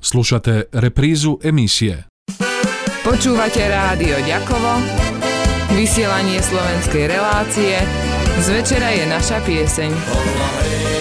Slušate reprízu emisie. Počúvate rádio Ďakovo, vysielanie slovenskej relácie, z večera je naša pieseň. Musíš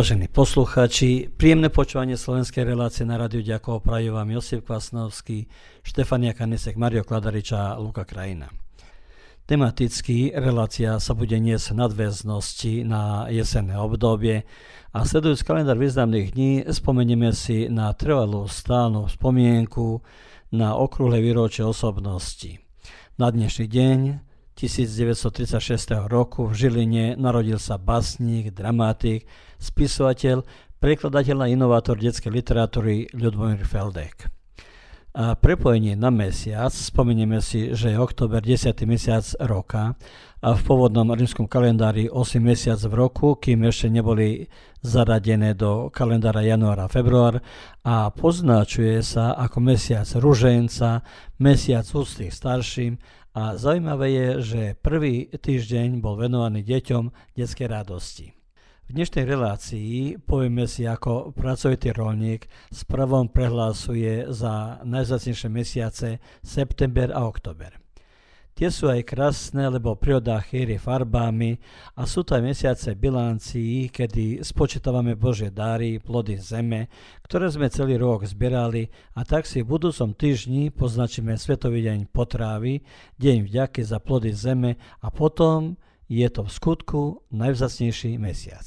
Vážení poslucháči, príjemné počúvanie slovenskej relácie na rádiu Ďakov prajú vám Josip Kvasnovský, Štefania Kanisek, Mario Kladarič a Luka Krajina. Tematicky relácia sa bude niesť nadväznosti na jesenné obdobie a sledujúc kalendár významných dní spomenieme si na trvalú stálnu spomienku na okrúhle výročie osobnosti. Na dnešný deň 1936 roku v Žiline narodil sa basník, dramatik, spisovateľ, prekladateľ a inovátor detskej literatúry Ľudmír Feldek. A prepojenie na mesiac, spomenieme si, že je október 10. mesiac roka a v pôvodnom rímskom kalendári 8 mesiac v roku, kým ešte neboli zaradené do kalendára januára a február a poznačuje sa ako mesiac ruženca, mesiac úcty starším a zaujímavé je, že prvý týždeň bol venovaný deťom detskej radosti. V dnešnej relácii povieme si, ako pracovitý rolník s prvom prehlásuje za najzacnejšie mesiace september a oktober. Tie sú aj krásne, lebo príroda chýri farbami a sú to aj mesiace bilancií, kedy spočítavame Božie dáry, plody zeme, ktoré sme celý rok zbierali a tak si v budúcom týždni poznačíme Svetový deň potrávy, deň vďaky za plody zeme a potom je to v skutku najvzácnejší mesiac.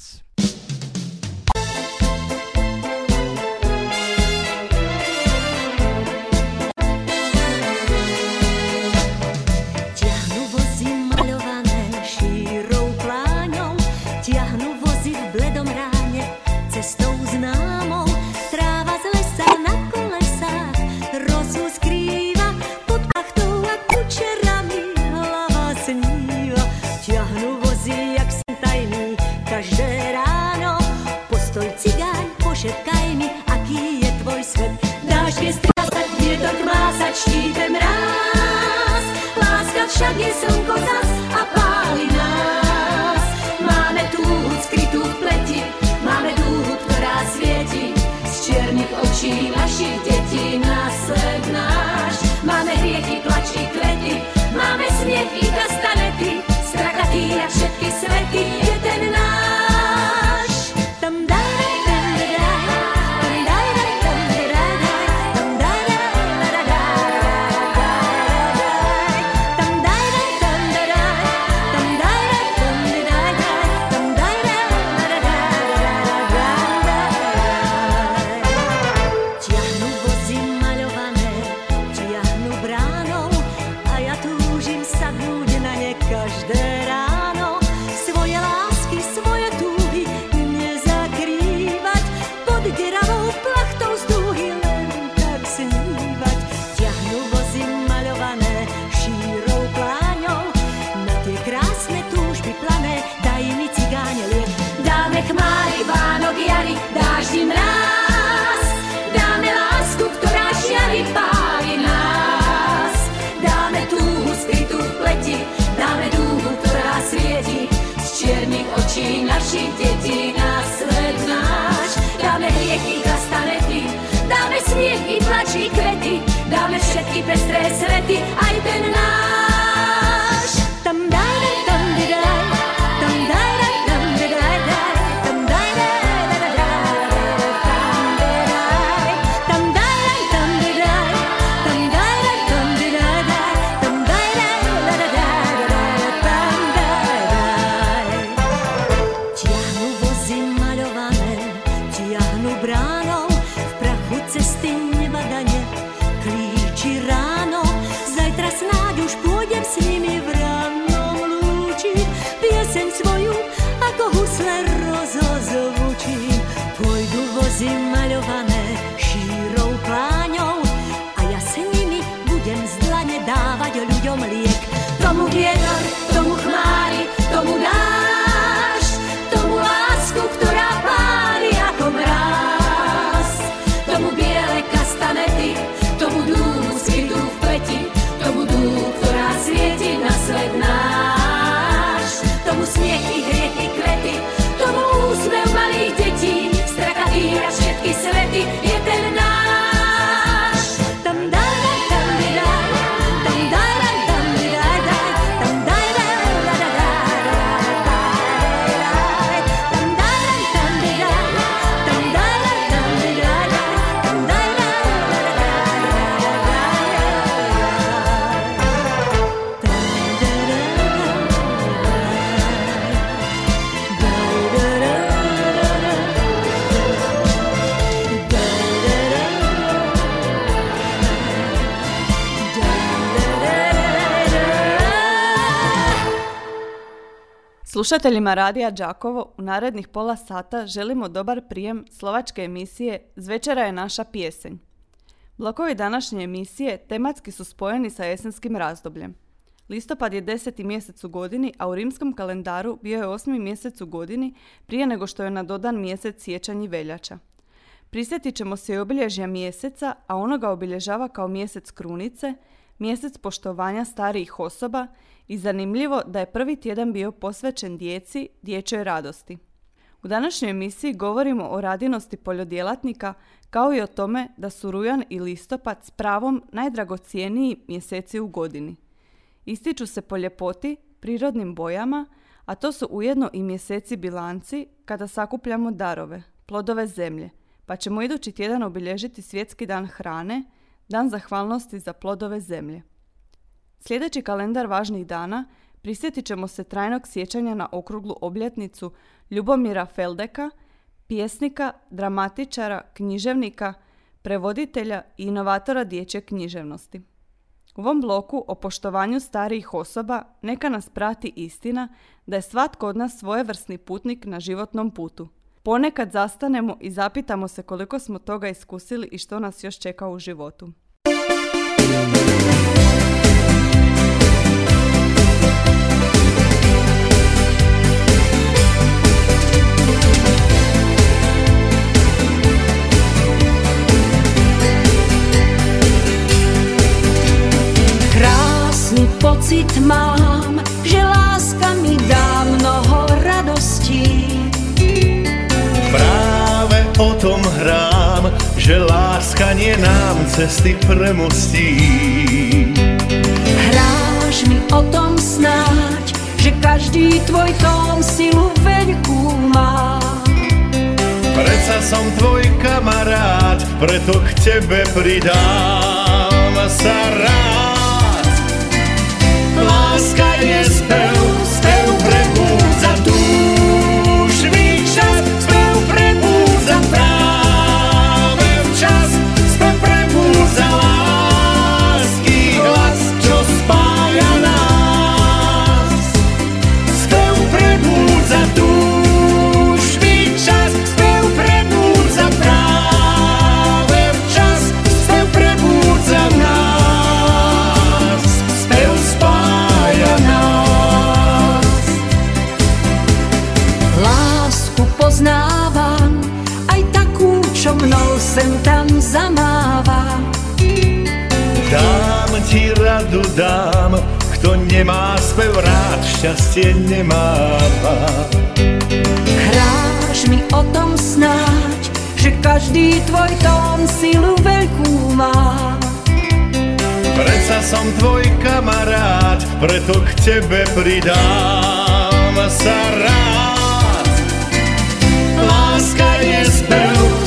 Slušateljima Radija Đakovo u narednih pola sata želimo dobar prijem slovačke emisije Zvečera je naša pjesenj. Blokovi današnje emisije tematski su spojeni sa jesenskim razdobljem. Listopad je deseti mjesec u godini, a u rimskom kalendaru bio je osmi mjesec u godini prije nego što je nadodan mjesec siječanj i veljača. Prisjetit ćemo se i obilježja mjeseca, a ono ga obilježava kao mjesec krunice, mjesec poštovanja starijih osoba i zanimljivo da je prvi tjedan bio posvećen djeci, dječjoj radosti. U današnjoj emisiji govorimo o radinosti poljodjelatnika kao i o tome da su rujan i listopad s pravom najdragocijeniji mjeseci u godini. Ističu se po ljepoti, prirodnim bojama, a to su ujedno i mjeseci bilanci kada sakupljamo darove, plodove zemlje, pa ćemo idući tjedan obilježiti svjetski dan hrane, dan zahvalnosti za plodove zemlje. Sljedeći kalendar važnih dana prisjetit ćemo se trajnog sjećanja na okruglu obljetnicu Ljubomira Feldeka, pjesnika, dramatičara, književnika, prevoditelja i inovatora dječje književnosti. U ovom bloku o poštovanju starijih osoba neka nas prati istina da je svatko od nas svojevrsni putnik na životnom putu. ponekad zastanemo i zapitamo se koliko smo toga iskusili i što nas još čeka u životu. Pocit mám, že láska mi dá mnoho radostí. Práve o tom hrám, že láska nie nám cesty premostí. Hráš mi o tom snáď, že každý tvoj tón silu veľkú má. Preca som tvoj kamarát, preto k tebe pridám sa rád. Láska je spev, šťastie nemáva. Hráš mi o tom snáď, že každý tvoj tón silu veľkú má. Preca som tvoj kamarát, preto k tebe pridám sa rád. Láska je spev,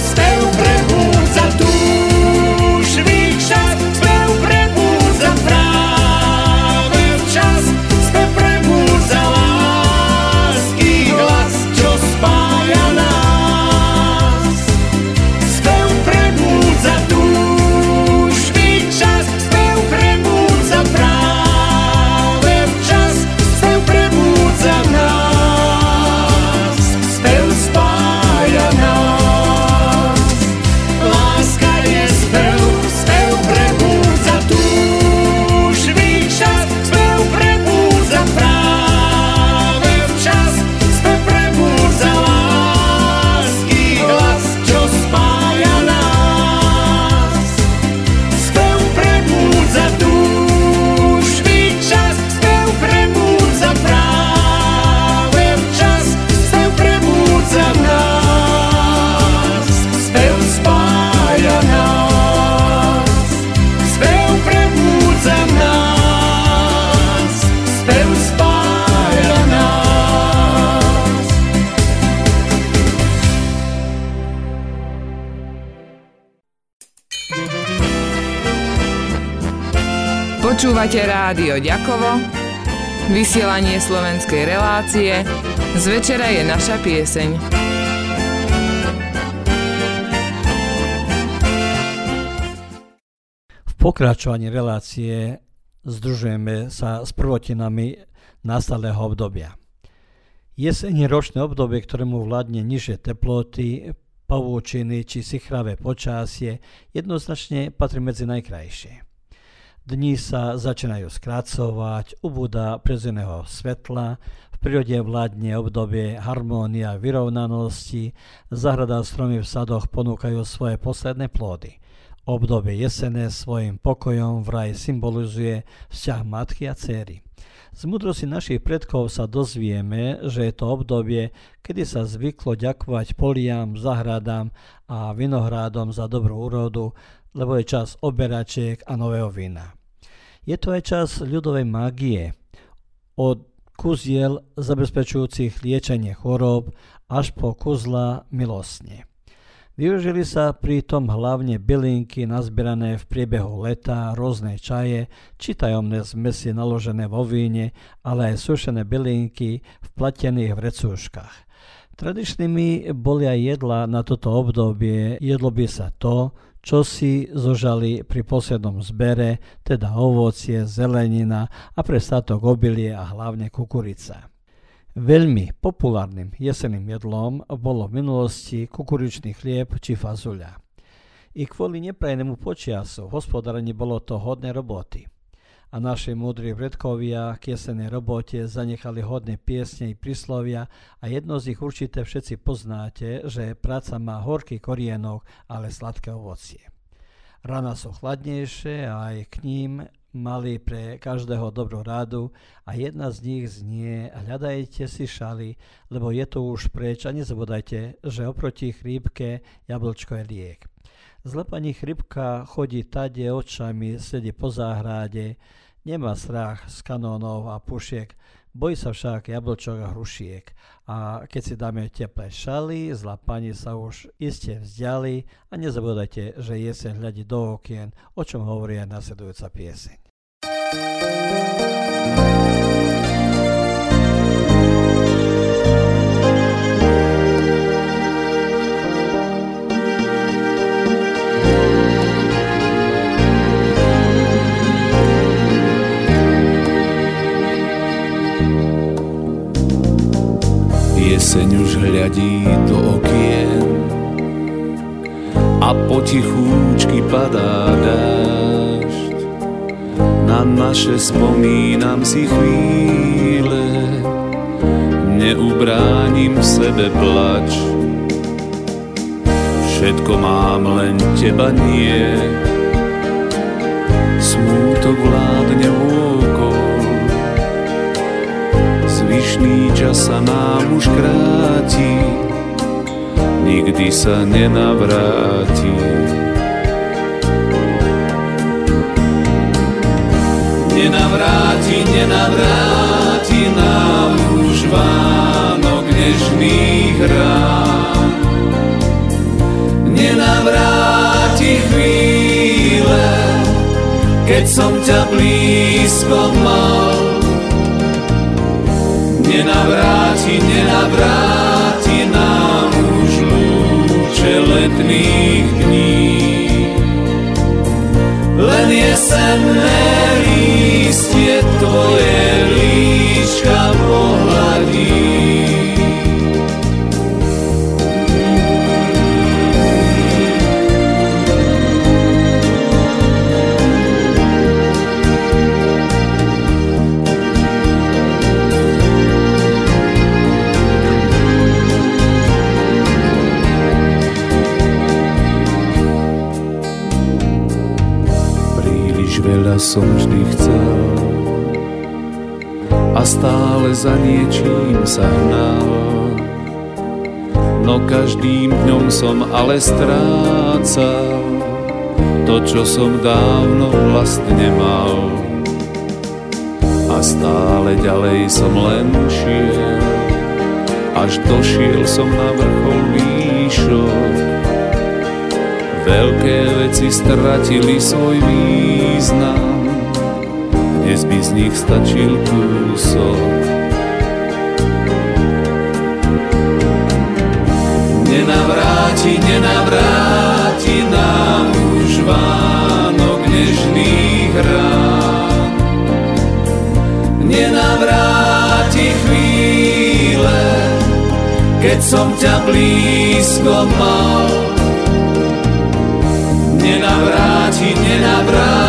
Počúvate rádio Ďakovo, vysielanie slovenskej relácie, z večera je naša pieseň. V pokračovaní relácie združujeme sa s prvotinami nastalého obdobia. Jeseň je ročné obdobie, ktorému vládne nižšie teploty, pavúčiny či sichravé počasie, jednoznačne patrí medzi najkrajšie. Dni sa začínajú skracovať, ubúda prezeného svetla, v prírode vládne obdobie harmónia vyrovnanosti, zahrada stromy v sadoch ponúkajú svoje posledné plody. Obdobie jesené svojim pokojom vraj symbolizuje vzťah matky a céry. Z múdrosti našich predkov sa dozvieme, že je to obdobie, kedy sa zvyklo ďakovať poliam, zahradám a vinohrádom za dobrú úrodu, lebo je čas oberačiek a nového vína. Je to aj čas ľudovej mágie, od kuziel zabezpečujúcich liečenie chorób až po kuzla milostne. Využili sa pritom hlavne bylinky nazbierané v priebehu leta, rôzne čaje či tajomné zmesi naložené vo víne, ale aj sušené bylinky v platených vrecúškach. Tradičnými boli aj jedla na toto obdobie, jedlo by sa to, čo si zožali pri poslednom zbere, teda ovocie, zelenina a pre obilie a hlavne kukurica. Veľmi populárnym jeseným jedlom bolo v minulosti kukuričný chlieb či fazuľa. I kvôli neprajnému počiasu v hospodárení bolo to hodné roboty. A naši múdri predkovia k jesenej robote zanechali hodné piesne i príslovia a jedno z nich určite všetci poznáte, že práca má horký korienok, ale sladké ovocie. Rana sú chladnejšie a aj k ním mali pre každého dobrú rádu a jedna z nich znie hľadajte si šaly, lebo je to už preč a nezabudajte, že oproti chrípke jablčko je liek. Zle pani chrypka chodí tade očami, sedí po záhrade, nemá strach z kanónov a pušiek, bojí sa však jablčok a hrušiek. A keď si dáme teplé šaly, zlá pani sa už iste vzdiali a nezabudajte, že jeseň hľadí do okien, o čom hovorí aj nasledujúca pieseň. Jeseň hľadí do okien a potichúčky padá dážď. Na naše spomínam si chvíle, neubránim v sebe plač. Všetko mám, len teba nie, smútok vládne okolo. Zvyšný čas sa nám už kráti, nikdy sa nenavráti. Nenavráti, nenavráti nám už Vánok nežných rán. Nenavráti chvíle, keď som ťa blízko mal. Nenavráti, nenavráti nám už lúče letných dní. Len jesenné lístie tvoje líčka pohľadí. Som vždy chcel a stále za niečím sa hnal. No každým dňom som ale strácal to, čo som dávno vlastne mal. A stále ďalej som len šiel, až došiel som na vrchol výšok. Veľké veci stratili svoj význam, dnes by z nich stačil kúsok. Nenavráti, nenavráti nám už Vánok nežných rán. Nenavráti chvíle, keď som ťa blízko mal. Nenavráti, nenavráti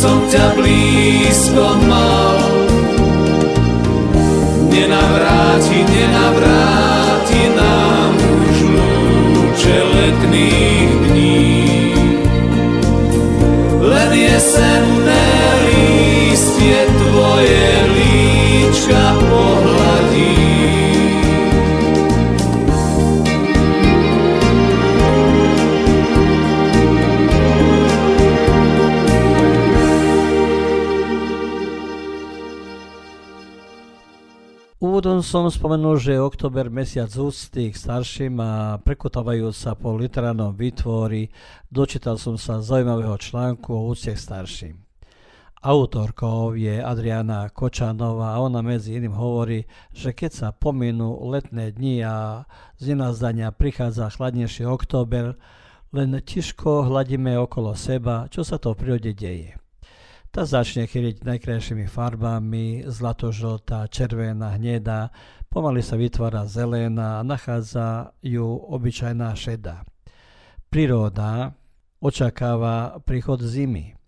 som ťa blízko mal. Nenavráti, nenavráti nám už lúče letných Úvodom som spomenul, že je oktober mesiac úcty k starším a prekutavajú sa po literárnom výtvori. Dočítal som sa zaujímavého článku o úcte k starším. Autorkou je Adriana Kočanová a ona medzi iným hovorí, že keď sa pominú letné dni a z nenazdania prichádza chladnejší október, len tiško hladíme okolo seba, čo sa to v prírode deje. Tá začne chyriť najkrajšími farbami, zlatožltá, červená, hnedá, pomaly sa vytvára zelená a nachádza ju obyčajná šedá. Príroda očakáva príchod zimy.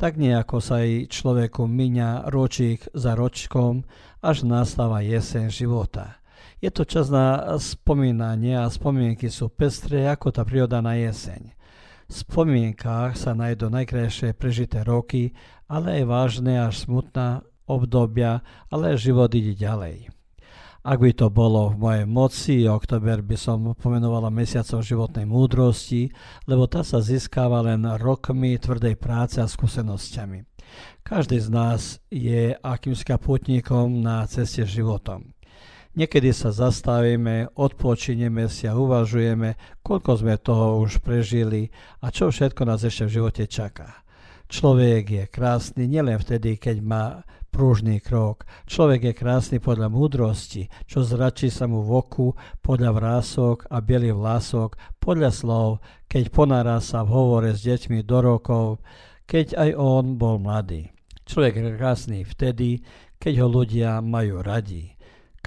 Tak nejako sa aj človeku miňa ročík za ročkom, až nastáva jeseň života. Je to čas na spomínanie a spomienky sú pestré ako tá príroda na jeseň. Spomienkách sa nájdú najkrajšie prežité roky ale aj vážne až smutná obdobia, ale život ide ďalej. Ak by to bolo v mojej moci, oktober by som pomenovala mesiacom životnej múdrosti, lebo tá sa získava len rokmi tvrdej práce a skúsenosťami. Každý z nás je akýmsi putníkom na ceste životom. Niekedy sa zastavíme, odpočineme si a uvažujeme, koľko sme toho už prežili a čo všetko nás ešte v živote čaká. Človek je krásny nielen vtedy, keď má prúžný krok. Človek je krásny podľa múdrosti, čo zračí sa mu v oku, podľa vrások a bielých vlások, podľa slov, keď ponára sa v hovore s deťmi do rokov, keď aj on bol mladý. Človek je krásny vtedy, keď ho ľudia majú radi.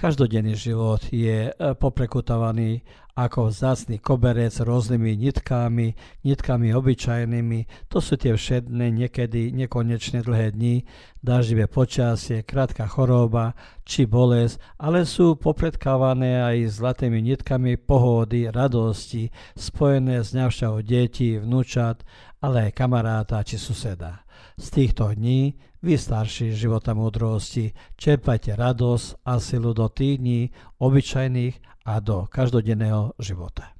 Každodenný život je e, poprekutovaný ako vzácný koberec rôznymi nitkami, nitkami obyčajnými. To sú tie všedné, niekedy nekonečne dlhé dni, daždivé počasie, krátka choroba či bolesť, ale sú popredkávané aj zlatými nitkami pohody, radosti, spojené s ňavšťou detí, vnúčat, ale aj kamaráta či suseda. Z týchto dní vy starší života múdrosti, čerpajte radosť a silu do tých dní obyčajných a do každodenného života.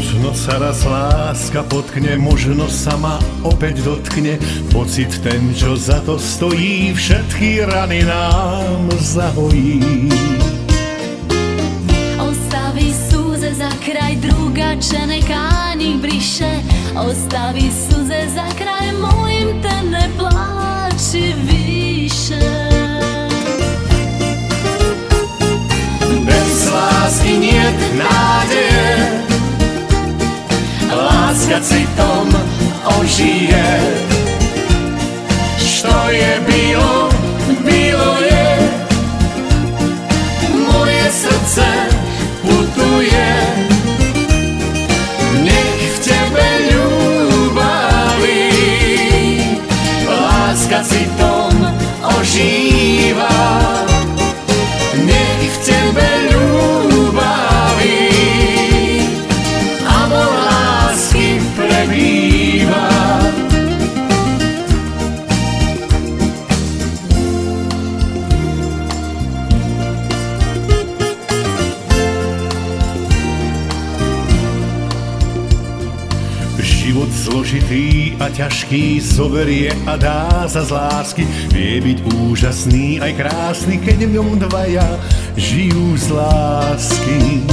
Možno sa raz láska potkne, možno sa ma opäť dotkne. Pocit ten, čo za to stojí, všetky rany nám zahojí. Ostavi suze za kraj druga će neka njih briše Ostavi suze za kraj mojim Láska citom ožije. Što je zložitý a ťažký zoberie a dá sa z lásky. Vie byť úžasný aj krásny, keď v ňom dvaja žijú z lásky.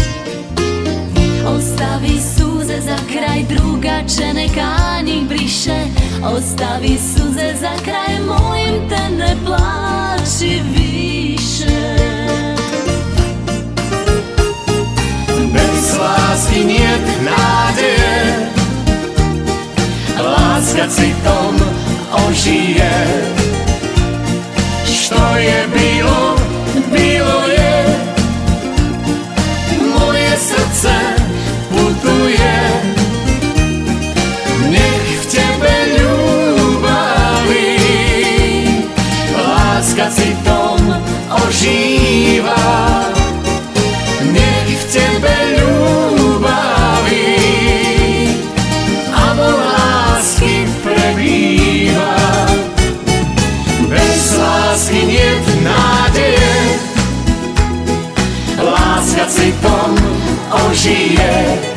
Ostavi suze za kraj druga će neka njih briše Ostavi suze za kraj mojim te ne plaći više Bez lásky niet nádeje, láska citom ožije. Što je bilo, bilo je, moje srdce putuje. Nech v tebe ľúbaví, láska citom ožíva. Láska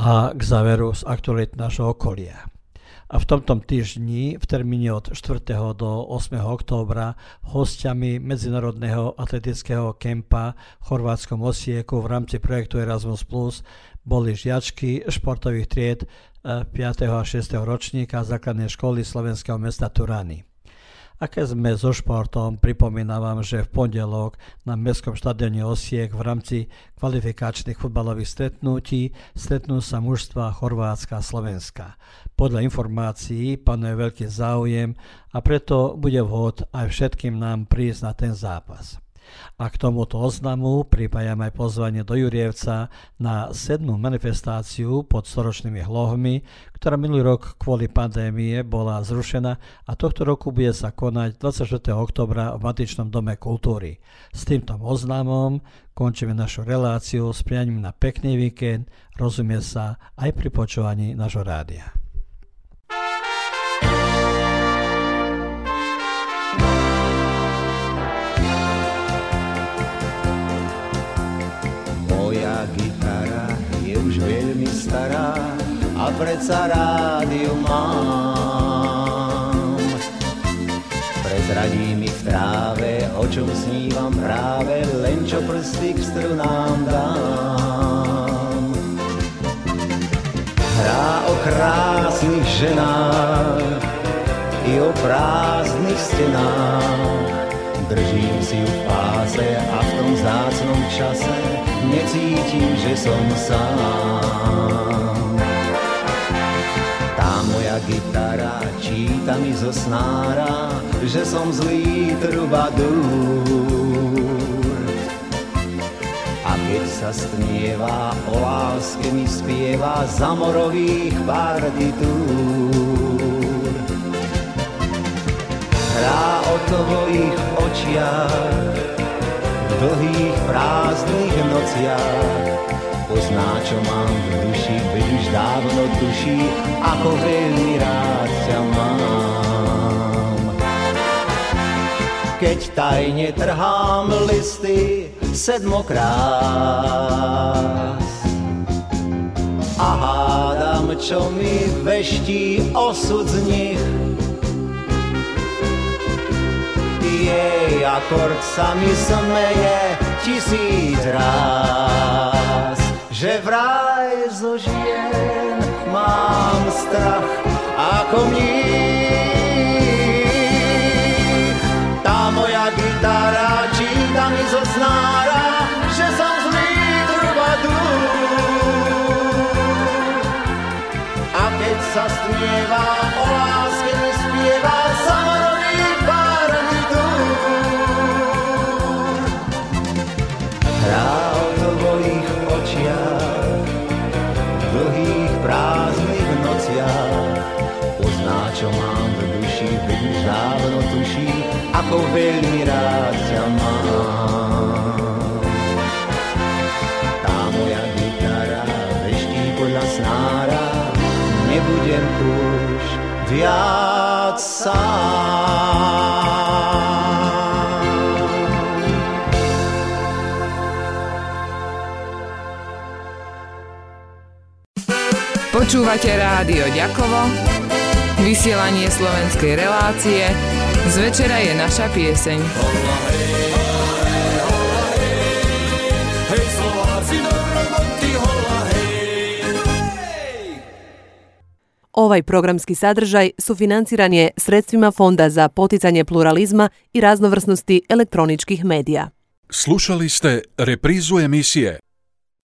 A k záveru z aktualit nášho okolia. A v tomto týždni, v termíne od 4. do 8. októbra, hostiami Medzinárodného atletického kempa v chorvátskom Osieku v rámci projektu Erasmus Plus boli žiačky športových tried 5. a 6. ročníka základnej školy slovenského mesta Turany. A keď sme so športom, pripomínam vám, že v pondelok na Mestskom štadióne Osiek v rámci kvalifikačných futbalových stretnutí stretnú sa mužstva Chorvátska a Slovenska. Podľa informácií panuje veľký záujem a preto bude vhod aj všetkým nám prísť na ten zápas. A k tomuto oznamu pripájam aj pozvanie do Jurievca na sedmú manifestáciu pod storočnými hlohmi, ktorá minulý rok kvôli pandémie bola zrušená a tohto roku bude sa konať 24. oktobra v Matičnom dome kultúry. S týmto oznamom končíme našu reláciu s prianím na pekný víkend, rozumie sa aj pri počúvaní nášho rádia. Stará a predsa rádiu mám. Prezradí mi v tráve, o čom snívam práve, len čo prsty k strunám dám. Hrá o krásnych ženách i o prázdnych stenách. Držím si ju v páse a v tom zácnom čase necítim, že som sám. Tá moja gitara číta mi zo snára, že som zlý trubadúr. A keď sa stnieva, o láske mi spieva za morových partitúr. Hrá o tvojich očiach, v dlhých prázdnych nociach. Pozná, čo mám v duši, veď už dávno tuší, ako veľmi rád ťa mám. Keď tajne trhám listy sedmokrát a hádam, čo mi veští osud z nich, jej akord sa mi smeje tisíc raz, že vraj zo žien mám strach ako mních. Tá moja gitara číta mi zo snára, že som zlý trubadúr. A keď sa stnieva o prázdnych nociach. Pozná, čo mám v duši, veď už dávno tuší, ako veľmi rád ťa mám. Tá moja gitara veští podľa snára, nebudem už viac sám. Počúvate rádio Ďakovo, vysielanie slovenskej relácie, z večera je naša pieseň. Ovaj programski sadržaj sufinanciran je sredstvima Fonda za poticanje pluralizma i raznovrsnosti elektroničkih medija. Slušali ste reprízu emisije